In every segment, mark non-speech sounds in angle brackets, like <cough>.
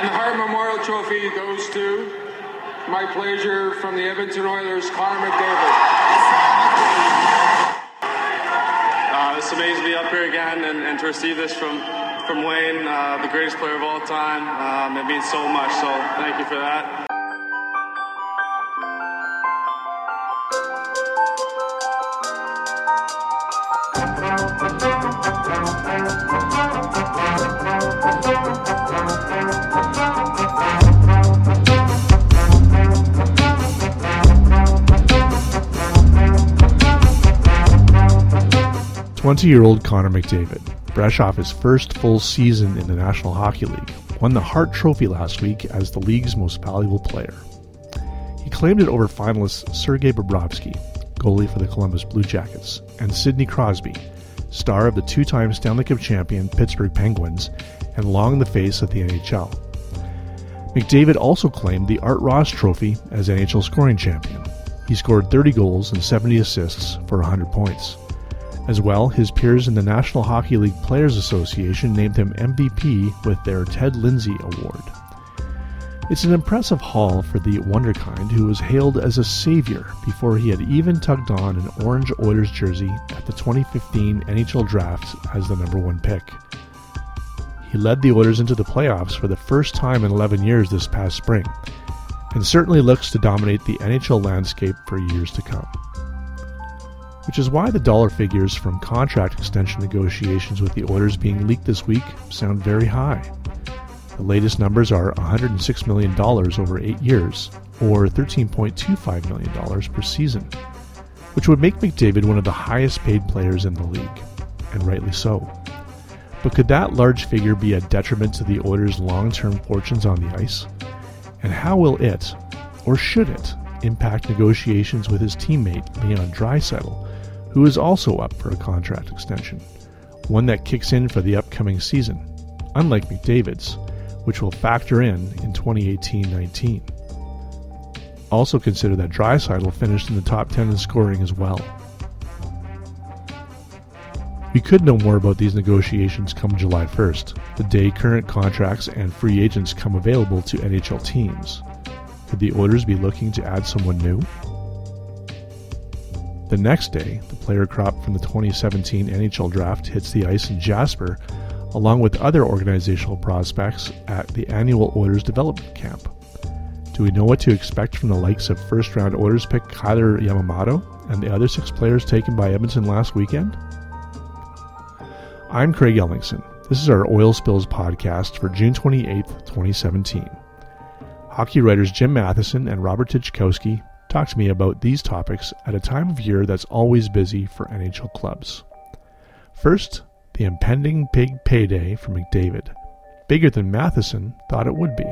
And the Hart Memorial Trophy goes to my pleasure from the Edmonton Oilers, Connor McDavid. Uh, it's amazing to be up here again and, and to receive this from from Wayne, uh, the greatest player of all time. Um, it means so much. So thank you for that. 20 year old Connor McDavid, fresh off his first full season in the National Hockey League, won the Hart Trophy last week as the league's most valuable player. He claimed it over finalists Sergei Bobrovsky, goalie for the Columbus Blue Jackets, and Sidney Crosby, star of the two time Stanley Cup champion Pittsburgh Penguins and long the face of the NHL. McDavid also claimed the Art Ross Trophy as NHL scoring champion. He scored 30 goals and 70 assists for 100 points. As well, his peers in the National Hockey League Players Association named him MVP with their Ted Lindsay Award. It's an impressive haul for the Wonderkind, who was hailed as a savior before he had even tugged on an orange Oilers jersey at the 2015 NHL Draft as the number one pick. He led the Oilers into the playoffs for the first time in 11 years this past spring, and certainly looks to dominate the NHL landscape for years to come which is why the dollar figures from contract extension negotiations with the Oilers being leaked this week sound very high. The latest numbers are $106 million over eight years, or $13.25 million per season, which would make McDavid one of the highest paid players in the league, and rightly so. But could that large figure be a detriment to the Oilers' long term fortunes on the ice? And how will it, or should it, impact negotiations with his teammate Leon Draisaitl, who is also up for a contract extension, one that kicks in for the upcoming season, unlike McDavid's, which will factor in in 2018-19. Also consider that Draisaitl finished in the top 10 in scoring as well. We could know more about these negotiations come July 1st, the day current contracts and free agents come available to NHL teams. Could the Oilers be looking to add someone new? The next day, the player crop from the 2017 NHL draft hits the ice in Jasper, along with other organizational prospects at the annual Oilers development camp. Do we know what to expect from the likes of first round Oilers pick Kailer Yamamoto and the other six players taken by Edmonton last weekend? I'm Craig Ellingson. This is our Oil Spills podcast for June 28, 2017. Hockey writers Jim Matheson and Robert Tychkowski talk to me about these topics at a time of year that's always busy for NHL clubs. First, the impending big payday for McDavid, bigger than Matheson thought it would be.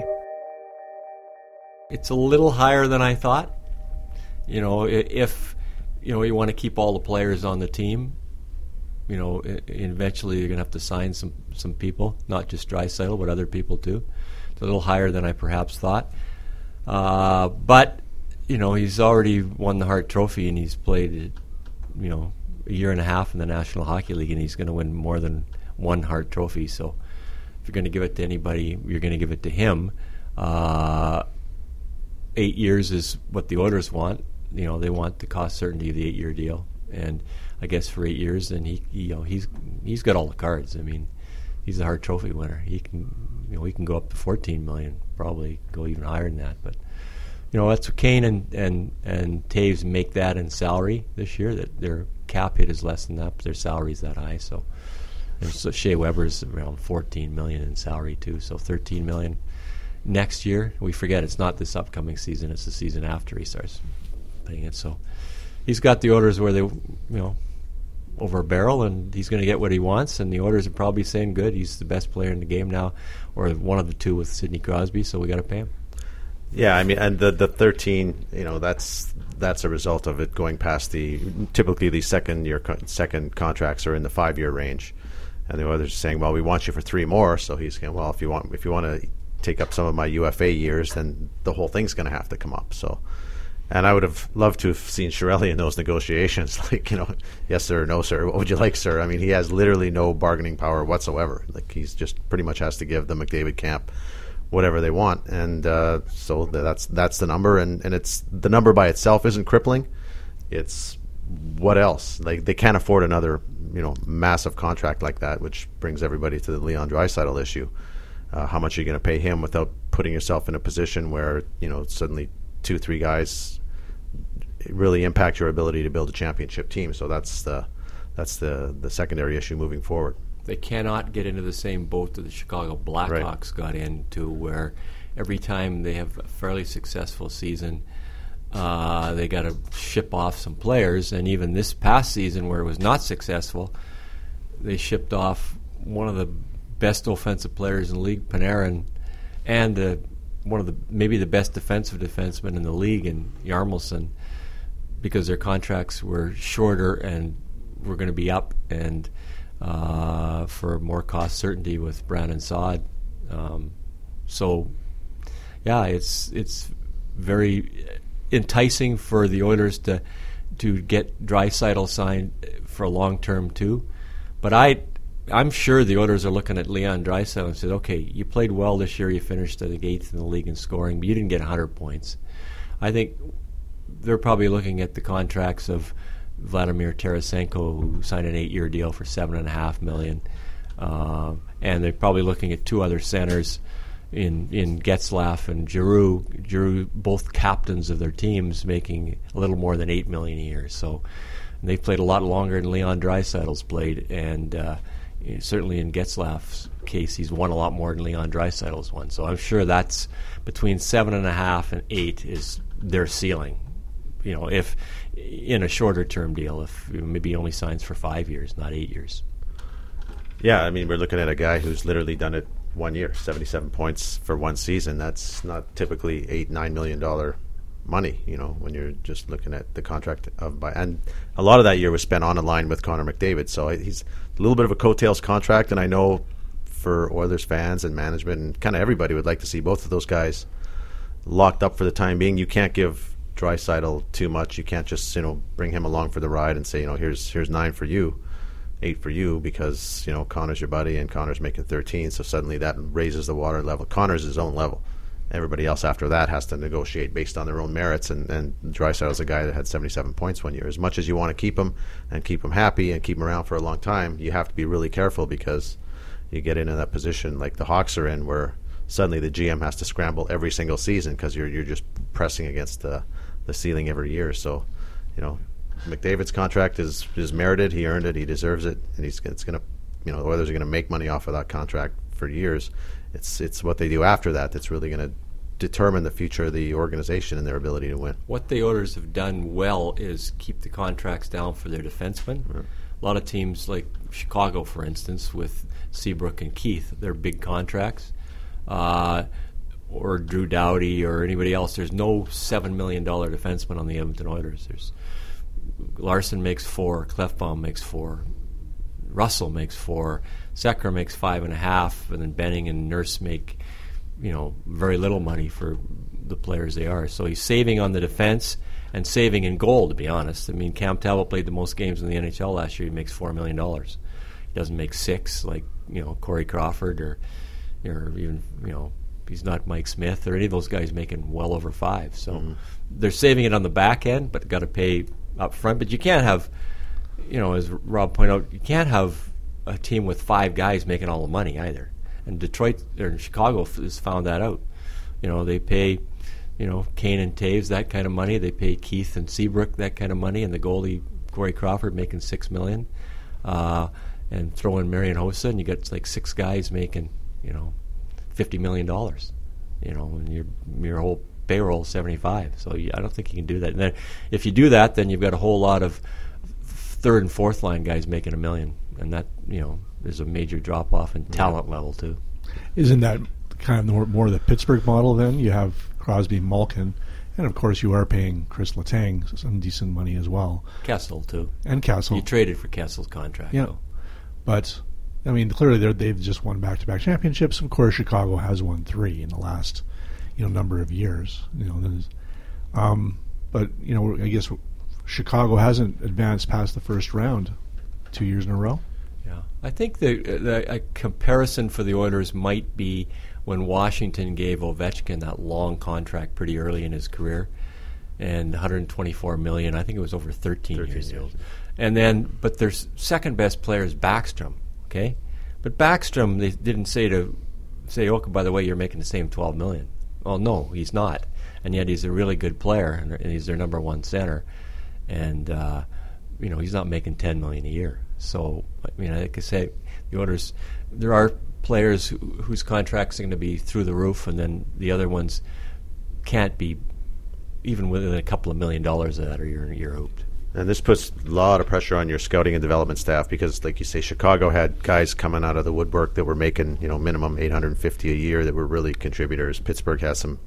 It's a little higher than I thought. You know, if you know you want to keep all the players on the team, you know, eventually you're going to have to sign some some people, not just Draisaitl, but other people too. It's a little higher than I perhaps thought. Uh, but you know, he's already won the Hart Trophy and he's played, you know, a year and a half in the National Hockey League, and he's going to win more than one Hart Trophy. So, if you're going to give it to anybody, you're going to give it to him. Uh, eight years is what the Oilers want. You know, they want the cost certainty of the eight-year deal, and I guess for eight years, then he, you know, he's he's got all the cards. I mean, he's a Hart Trophy winner. He can, you know, he can go up to 14 million probably go even higher than that. But you know, that's Kane and and and Toews make that in salary this year. That their cap hit is less than that, but their salary is that high. So, and so Shea Weber's around 14 million in salary too. So 13 million next year. We forget it's not this upcoming season; it's the season after he starts paying it. So he's got the Oilers where they, you know, over a barrel, and he's going to get what he wants. And the Oilers are probably saying, "Good, he's the best player in the game now, or one of the two with Sidney Crosby, so we got to pay him." Yeah, I mean, and the the thirteen, you know, that's that's a result of it going past the typically the second year second contracts are in the five year range, and the others are saying, well, we want you for three more. So he's saying, well, if you want if you want to take up some of my UFA years, then the whole thing's going to have to come up. So. And I would have loved to have seen Chiarelli in those negotiations. <laughs> Like, you know, yes, sir, no, sir. What would you like, sir? I mean, he has literally no bargaining power whatsoever. Like, he's just pretty much has to give the McDavid camp whatever they want, and uh, so that's that's the number, and, and it's the number by itself isn't crippling. It's what else? Like they can't afford another you know massive contract like that, which brings everybody to the Leon Draisaitl issue. Uh, how much are you going to pay him without putting yourself in a position where you know suddenly two three guys really impact your ability to build a championship team? So that's the that's the the secondary issue moving forward they cannot get into the same boat that the Chicago Blackhawks right. got into, where every time they have a fairly successful season, uh, they got to ship off some players. And even this past season, where it was not successful, they shipped off one of the best offensive players in the league, Panarin, and the, one of the maybe the best defensive defenseman in the league, in Hjalmarsson, because their contracts were shorter and were going to be up and uh, for more cost certainty with Brandon Saad. Um, so, yeah, it's it's very enticing for the Oilers to to get Draisaitl signed for long term too. But I I'm sure the Oilers are looking at Leon Draisaitl and said, okay, you played well this year. You finished I think eighth in the league in scoring, but you didn't get 100 points. I think they're probably looking at the contracts of Vladimir Tarasenko, who signed an eight-year deal for seven and a half million, uh, and they're probably looking at two other centers in in Getzlaf and Giroux. Giroux, both captains of their teams, making a little more than eight million a year. So they've played a lot longer than Leon Draisaitl's played, and uh, certainly in Getzlaf's case, he's won a lot more than Leon Draisaitl's won. So I'm sure that's between seven and a half and eight is their ceiling. You know, if in a shorter term deal if maybe only signs for five years, not eight years. Yeah, I mean, we're looking at a guy who's literally done it one year, 77 points for one season. That's not typically eight, nine million dollar money, you know, when you're just looking at the contract of by and a lot of that year was spent on a line with Connor McDavid. So he's a little bit of a coattails contract, and I know for Oilers fans and management and kind of everybody would like to see both of those guys locked up for the time being. You can't give Draisaitl too much. You can't just you know bring him along for the ride and say you know here's here's nine for you, eight for you because you know Connor's your buddy and Connor's making 13. So suddenly that raises the water level. Connor's his own level. Everybody else after that has to negotiate based on their own merits. And and Draisaitl's a guy that had 77 points one year. As much as you want to keep him and keep him happy and keep him around for a long time, you have to be really careful because you get into that position like the Hawks are in where suddenly the GM has to scramble every single season because you're you're just pressing against the the ceiling every year. So, you know, McDavid's contract is is merited. He earned it. He deserves it, and he's it's going to, you know, the Oilers are going to make money off of that contract for years. It's it's what they do after that that's really going to determine the future of the organization and their ability to win. What the Oilers have done well is keep the contracts down for their defensemen. A lot of teams, like Chicago, for instance, with Seabrook and Keith, they're big contracts. Uh, or Drew Doughty or anybody else. There's no seven million dollar defenseman on the Edmonton Oilers. There's Larsson makes four, Klefbom makes four, Russell makes four, Sekera makes five and a half, and then Benning and Nurse make you know very little money for the players they are. So he's saving on the defense and saving in goal. To be honest, I mean Cam Talbot played the most games in the NHL last year. He makes four million dollars. He doesn't make six like you know Corey Crawford or or even you know he's not Mike Smith or any of those guys making well over five. So mm-hmm. they're saving it on the back end, but got to pay up front. But you can't have, you know, as Rob pointed out, you can't have a team with five guys making all the money either. And Detroit or Chicago has found that out. You know, they pay, you know, Kane and Toews that kind of money. They pay Keith and Seabrook that kind of money, and the goalie Corey Crawford making six million. Uh, and throw in Marian Hossa, and you get like six guys making, you know, fifty million dollars. You know, and your your whole payroll is seventy five. So you, I don't think you can do that. And then if you do that, then you've got a whole lot of third and fourth line guys making a million, and that you know there's a major drop off in talent yeah. level too. Isn't that kind of more, more the Pittsburgh model? Then you have Crosby, Malkin, and of course you are paying Chris Letang some decent money as well. Kessel too, and Kessel. You traded for Kessel's contract. Yeah, though. but I mean clearly they've just won back-to-back championships. Of course, Chicago has won three in the last you know number of years. You know, um, but you know I guess Chicago hasn't advanced past the first round two years in a row. Yeah, I think the, the a comparison for the Oilers might be when Washington gave Ovechkin that long contract pretty early in his career, and 124 million. I think it was over 13, 13 years, years. And then, but their second best player is Backstrom. Okay, but Backstrom they didn't say to say, "Oh, by the way, you're making the same 12 million." Well, no, he's not, and yet he's a really good player, and he's their number one center and uh, you know he's not making ten million a year. So I mean, like I say, the Oilers there are players who, whose contracts are going to be through the roof, and then the other ones can't be even within a couple of million dollars of that, or you're you're hooped. And this puts a lot of pressure on your scouting and development staff because, like you say, Chicago had guys coming out of the woodwork that were making, you know, minimum 850 a year that were really contributors. Pittsburgh has some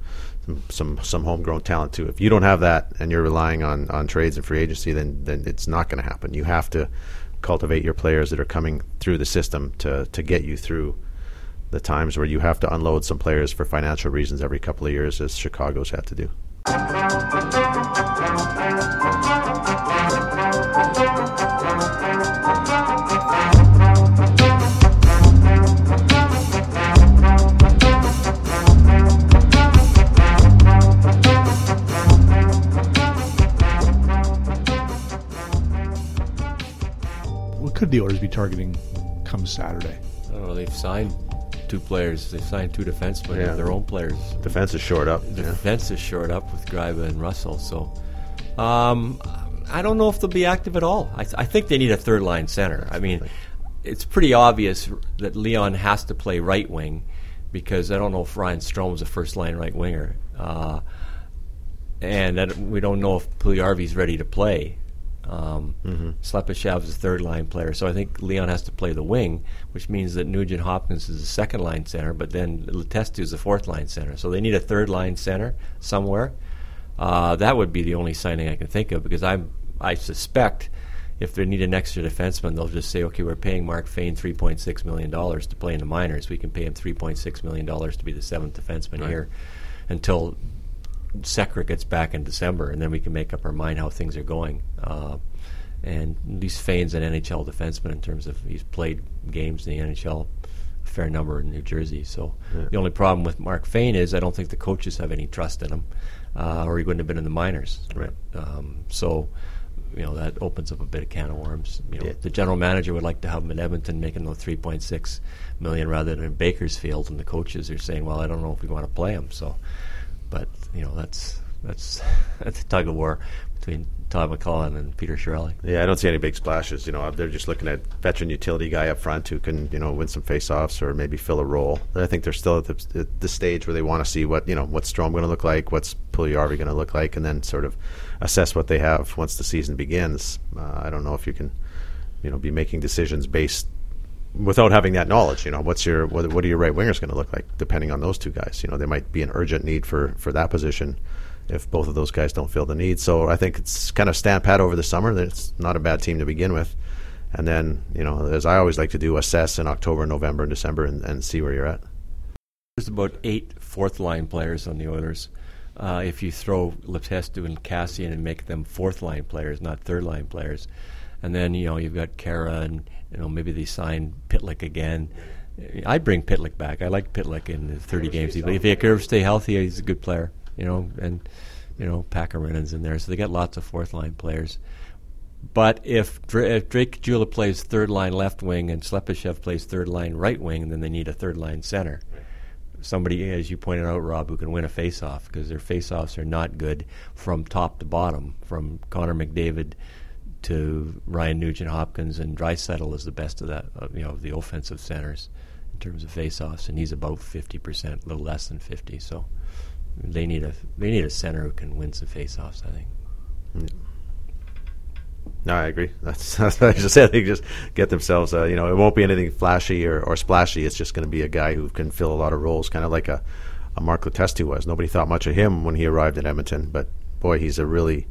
some some homegrown talent too. If you don't have that and you're relying on on trades and free agency, then then it's not going to happen. You have to cultivate your players that are coming through the system to to get you through the times where you have to unload some players for financial reasons every couple of years, as Chicago's had to do. Could the Oilers be targeting come Saturday? I don't know. They've signed two players. They've signed two defensemen. Yeah. Their own players. Defense is short up. The yeah. defense is short up with Gryba and Russell. So, um, I don't know if they'll be active at all. I, th- I think they need a third line center. I mean, it's pretty obvious that Leon has to play right wing because I don't know if Ryan Strome's a first line right winger. Uh, and we don't know if Puljujarvi's ready to play. Um, mm-hmm. Is a third line player, so I think Leon has to play the wing, which means that Nugent Hopkins is a second line center, but then Letestu is a fourth line center. So they need a third line center somewhere. Uh, that would be the only signing I can think of because I I suspect if they need an extra defenseman, they'll just say, okay, we're paying Mark Fayne three point six million dollars to play in the minors. We can pay him three point six million dollars to be the seventh defenseman right. here until Sekera gets back in December, and then we can make up our mind how things are going. Uh, and at least Fayne's an NHL defenseman in terms of he's played games in the NHL a fair number in New Jersey. So yeah. the only problem with Mark Fayne is I don't think the coaches have any trust in him, uh, or he wouldn't have been in the minors. Right. Um, so you know that opens up a bit of can of worms. You know, yeah. the general manager would like to have him in Edmonton making the 3.6 million rather than in Bakersfield, and the coaches are saying, "Well, I don't know if we want to play him." So but you know that's that's <laughs> that's a tug of war between Todd McLellan and Peter Chiarelli. Yeah, I don't see any big splashes. You know, they're just looking at veteran utility guy up front who can you know win some faceoffs or maybe fill a role. I think they're still at the, at the stage where they want to see what you know what's Strome going to look like, what's Puljujarvi going to look like, and then sort of assess what they have once the season begins. Uh, I don't know if you can you know be making decisions based without having that knowledge, you know, what's your what, what are your right wingers going to look like depending on those two guys? You know, there might be an urgent need for for that position if both of those guys don't fill the need. So I think it's kind of stand pat over the summer. It's not a bad team to begin with, and then you know, as I always like to do, assess in October, November, and December, and, and see where you're at. There's about eight fourth line players on the Oilers. Uh, if you throw Letestu and Kassian and make them fourth line players, not third line players, and then you know you've got Khaira, and you know maybe they sign Pitlick again. I'd bring Pitlick back. I like Pitlick in the 30 games. If he could ever stay healthy, he's a good player. You know, and you know Pakarinen's in there, so they got lots of fourth line players. But if, if Drake Caggiula plays third line left wing and Slepyshev plays third line right wing, then they need a third line center. somebody, as you pointed out, Rob, who can win a face-off because their face-offs are not good from top to bottom, from Connor McDavid to Ryan Nugent Hopkins and Draisaitl is the best of that, uh, you know, the offensive centers in terms of face-offs, and he's about fifty percent, a little less than fifty. So they need a they need a center who can win some face-offs. I think. No, I agree. <laughs> That's, that's what I just said. They just get themselves, uh, you know, it won't be anything flashy or, or splashy. It's just going to be a guy who can fill a lot of roles, kind of like a, a Mark Letestu was. Nobody thought much of him when he arrived in Edmonton, but boy, he's a really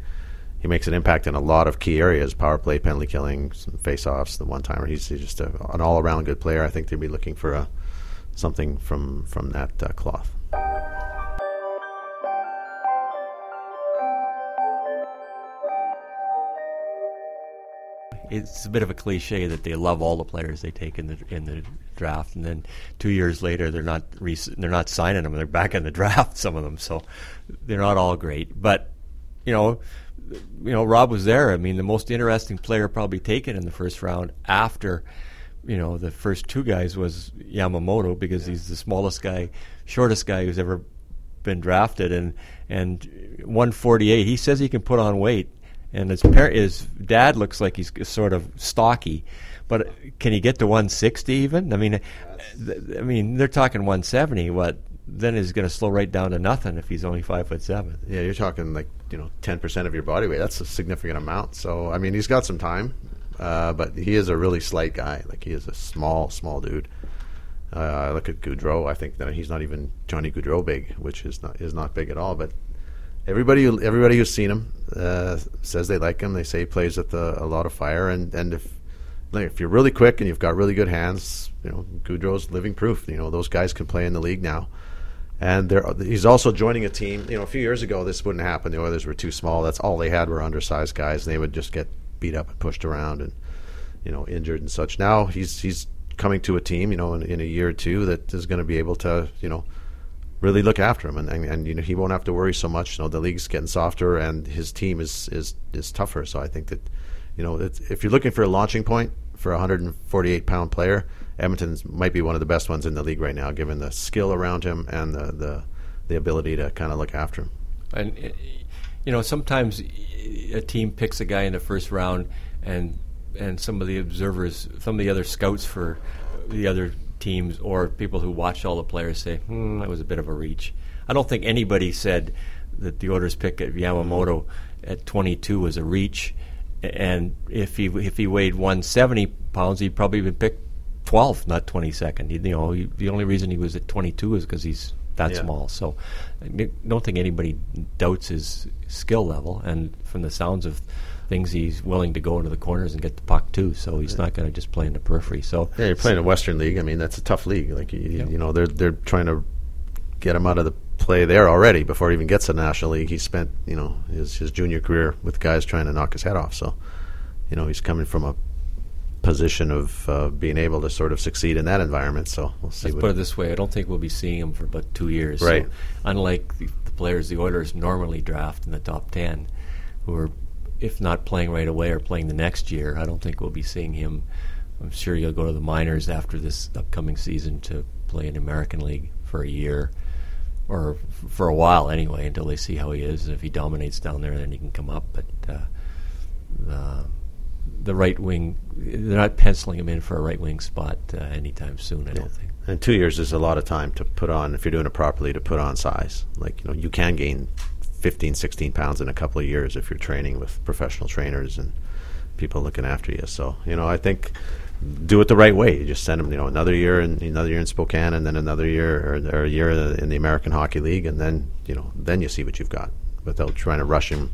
he makes an impact in a lot of key areas: power play, penalty killing, face-offs, the one-timer. He's, he's just a, an all-around good player. I think they'd be looking for a, something from from that uh, cloth. it's a bit of a cliche that they love all the players they take in the in the draft, and then two years later they're not they're not signing them. They're back in the <laughs> draft. Some of them, so they're not all great. But you know, you know, Rob was there. I mean, the most interesting player probably taken in the first round after. You know, the first two guys was Yamamoto because he's the smallest guy, shortest guy who's ever been drafted, and and 148. He says he can put on weight and his par- his dad looks like he's sort of stocky, but can he get to 160 even? I mean, I mean they're talking 170. What then is going to slow right down to nothing if he's only five foot seven. Yeah, you're talking like you know 10 percent of your body weight. That's a significant amount. So I mean, he's got some time, uh, but he is a really slight guy. Like he is a small, small dude. Uh, I look at Gaudreau. I think that he's not even Johnny Gaudreau big, which is not is not big at all. But everybody everybody who's seen him uh, says they like him. They say he plays with a, a lot of fire, and and if if you're really quick and you've got really good hands, you know Gaudreau's living proof. You know those guys can play in the league now, and he's also joining a team. You know, a few years ago this wouldn't happen. The Oilers were too small. That's all they had were undersized guys, and they would just get beat up and pushed around and you know injured and such. Now he's he's coming to a team, you know, in, in a year or two that is going to be able to you know really look after him, and, and, and, you know he won't have to worry so much. You know the league's getting softer, and his team is is is tougher. So I think that you know if you're looking for a launching point for a 148 pound player, Edmonton might be one of the best ones in the league right now, given the skill around him and the the, the ability to kind of look after him. And you know sometimes a team picks a guy in the first round, and and some of the observers, some of the other scouts for the other teams or people who watch all the players say, hmm, that was a bit of a reach. I don't think anybody said that the Oilers pick at Yamamoto at 22 was a reach. And if he if he weighed 170 pounds, he'd probably been picked 12th, not 22nd. You know, he, the only reason he was at 22 is because he's that yeah. small. So I don't think anybody doubts his skill level. And from the sounds of things, he's willing to go into the corners and get the puck too. So he's yeah. not going to just play in the periphery. So yeah, you're playing a Western League. I mean, that's a tough league. Like you, yeah. you know, they're they're trying to get him out of the play there already before he even gets to the National League. He spent you know his his junior career with guys trying to knock his head off. So you know he's coming from a position of uh, being able to sort of succeed in that environment. So we'll see. Let's put it this way: I don't think we'll be seeing him for about two years. Right. So unlike the, the, players the Oilers normally draft in the top ten, who are if not playing right away or playing the next year, I don't think we'll be seeing him. I'm sure he'll go to the minors after this upcoming season to play in American League for a year or f- for a while anyway until they see how he is. If he dominates down there, then he can come up. But uh, the, the right wing, they're not penciling him in for a right wing spot uh, anytime soon. I yeah. don't think. And two years is a lot of time to put on if you're doing it properly to put on size. Like you know, you can gain 15, 16 pounds in a couple of years if you're training with professional trainers and people looking after you. So, you know, I think do it the right way. You just send them, you know, another year and another year in Spokane, and then another year or, or, a year in the American Hockey League, and then you know, then you see what you've got without trying to rush him,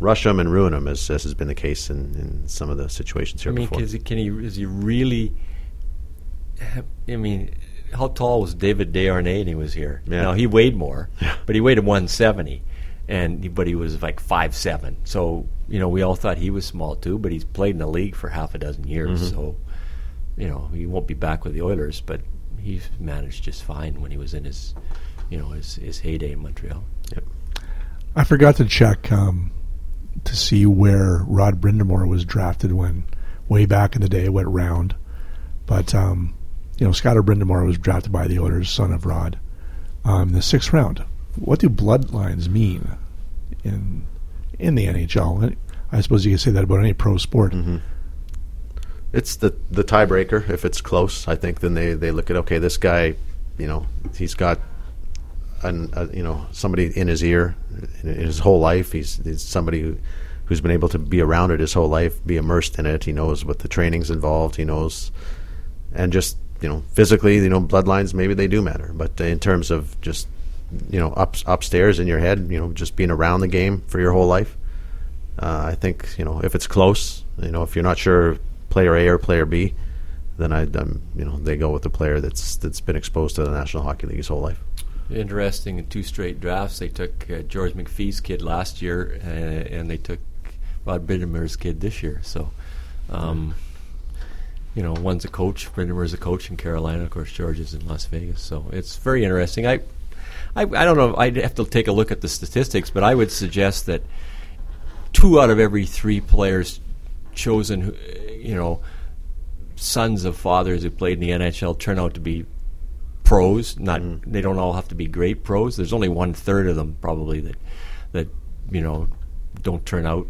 rush him and ruin him, as, as has been the case in, in some of the situations here I mean, before. He, can he? Is he really? I mean, how tall was David Desharnais when he was here? Yeah. Now he weighed more, yeah. but he weighed 170 and but he was like five seven. So you know, we all thought he was small too, but he's played in the league for half a dozen years. Mm-hmm. So you know, he won't be back with the Oilers, but he's managed just fine when he was in his you know his his heyday in Montreal. Yep. I forgot to check um, to see where Rod Brind'Amour was drafted when way back in the day went round, but um, you know Scott Brind'Amour was drafted by the Oilers, son of Rod um, the sixth round. What do bloodlines mean in in the NHL? I suppose you could say that about any pro sport. Mm-hmm. It's the the tiebreaker. If it's close, I think then they, they look at okay, this guy, you know, he's got an a, you know somebody in his ear in his whole life. He's, he's somebody who who's been able to be around it his whole life, be immersed in it. He knows what the training's involved. He knows, and just you know, physically, you know, bloodlines maybe they do matter, but in terms of just you know up upstairs in your head, you know, just being around the game for your whole life. Uh, I think you know if it's close, you know, if you're not sure player A or player B, then I, am you know, they go with the player that's that's been exposed to the National Hockey League his whole life. Interesting. In two straight drafts, they took uh, George McPhee's kid last year, uh, and they took Rod Brind'Amour's kid this year. So, um, you know, one's a coach. Brind'Amour's a coach in Carolina. Of course, George is in Las Vegas. So it's very interesting. I, I, I don't know. I'd have to take a look at the statistics, but I would suggest that two out of every three players chosen, you know, sons of fathers who played in the NHL turn out to be pros. Not mm. they don't all have to be great pros. There's only one third of them probably that that you know don't turn out,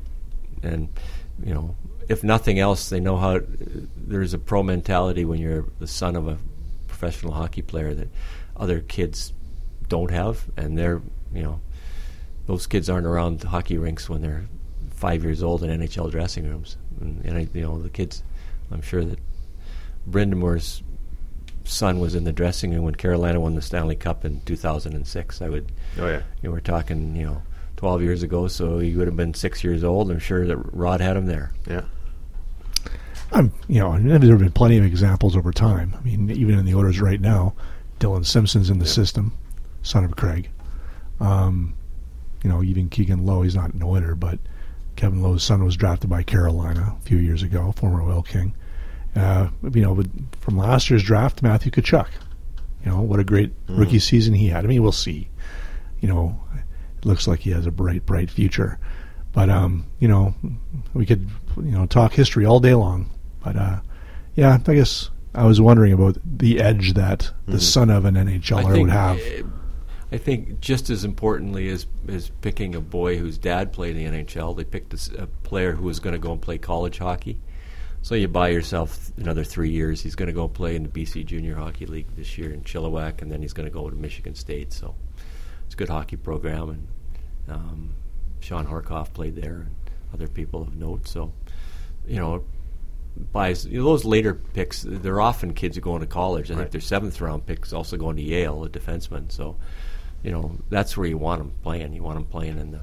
and you know if nothing else, they know how. There's a pro mentality when you're the son of a professional hockey player that other kids don't have, and they're you know those kids aren't around hockey rinks when they're five years old in NHL dressing rooms, and, and I, you know the kids. I'm sure that Brind'Amour's son was in the dressing room when Carolina won the Stanley Cup in 2006. I would. Oh yeah. You know, we're talking, you know, 12 years ago, so he would have been six years old. I'm sure that Rod had him there. Yeah. I'm, you know, there have been plenty of examples over time. I mean, even in the Oilers right now, Dillon Simpson's in the yeah. system, son of Craig. Um, you know, even Keegan Lowe, he's not an Oiler, but Kevin Lowe's son was drafted by Carolina a few years ago, former Oil King. Uh, you know, from last year's draft, Matthew Tkachuk. You know, what a great mm. rookie season he had. I mean, we'll see. You know, it looks like he has a bright, bright future. But um, you know, we could you know talk history all day long. But uh, yeah, I guess I was wondering about the edge that mm. the son of an NHLer would have. I think just as importantly as as picking a boy whose dad played in the NHL, they picked a, a player who was going to go and play college hockey. So you buy yourself another three years. He's going to go play in the BC Junior Hockey League this year in Chilliwack, and then he's going to go to Michigan State. So it's a good hockey program, and um, Shawn Horcoff played there, and other people of note. So you know, buys you know, those later picks. They're often kids who go into college. I right. think their seventh round picks also going to Yale, a defenseman. So you know that's where you want them playing. You want them playing in the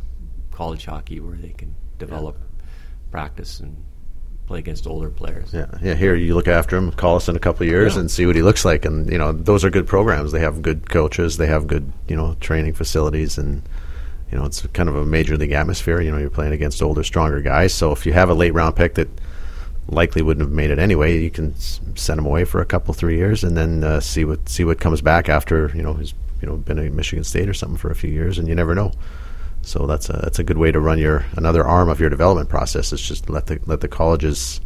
college hockey where they can develop, yeah. practice, and play against older players. Yeah, yeah. Here you look after him, call us in a couple of years, yeah. and see what he looks like. And you know, those are good programs. They have good coaches. They have good you know training facilities, and you know it's kind of a major league atmosphere. You know, you're playing against older, stronger guys. So if you have a late round pick that likely wouldn't have made it anyway, you can send him away for a couple, three years, and then uh, see what see what comes back after you know he's you know been at Michigan State or something for a few years, and you never know. So that's a that's a good way to run your another arm of your development process. Is just let the let the colleges,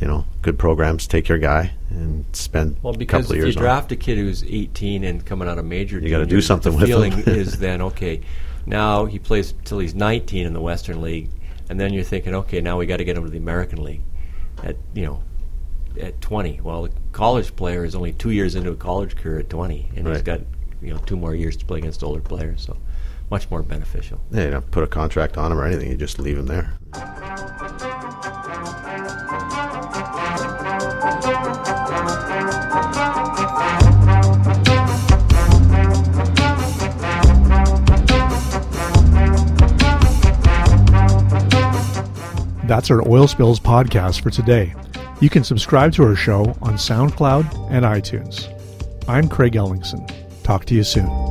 you know, good programs take your guy and spend well because if you draft a kid who's 18 and coming out of major, you got to do something with him. the with feeling him. <laughs> is then okay, now he plays till he's 19 in the Western League, and then you're thinking, okay, now we got to get him to the American League, at you know, at 20. Well, the college player is only two years into a college career at 20, and right. he's got you know two more years to play against older players. So much more beneficial. Yeah, you don't put a contract on him or anything. You just leave him there. That's our Oil Spills podcast for today. You can subscribe to our show on SoundCloud and iTunes. I'm Craig Ellingson. Talk to you soon.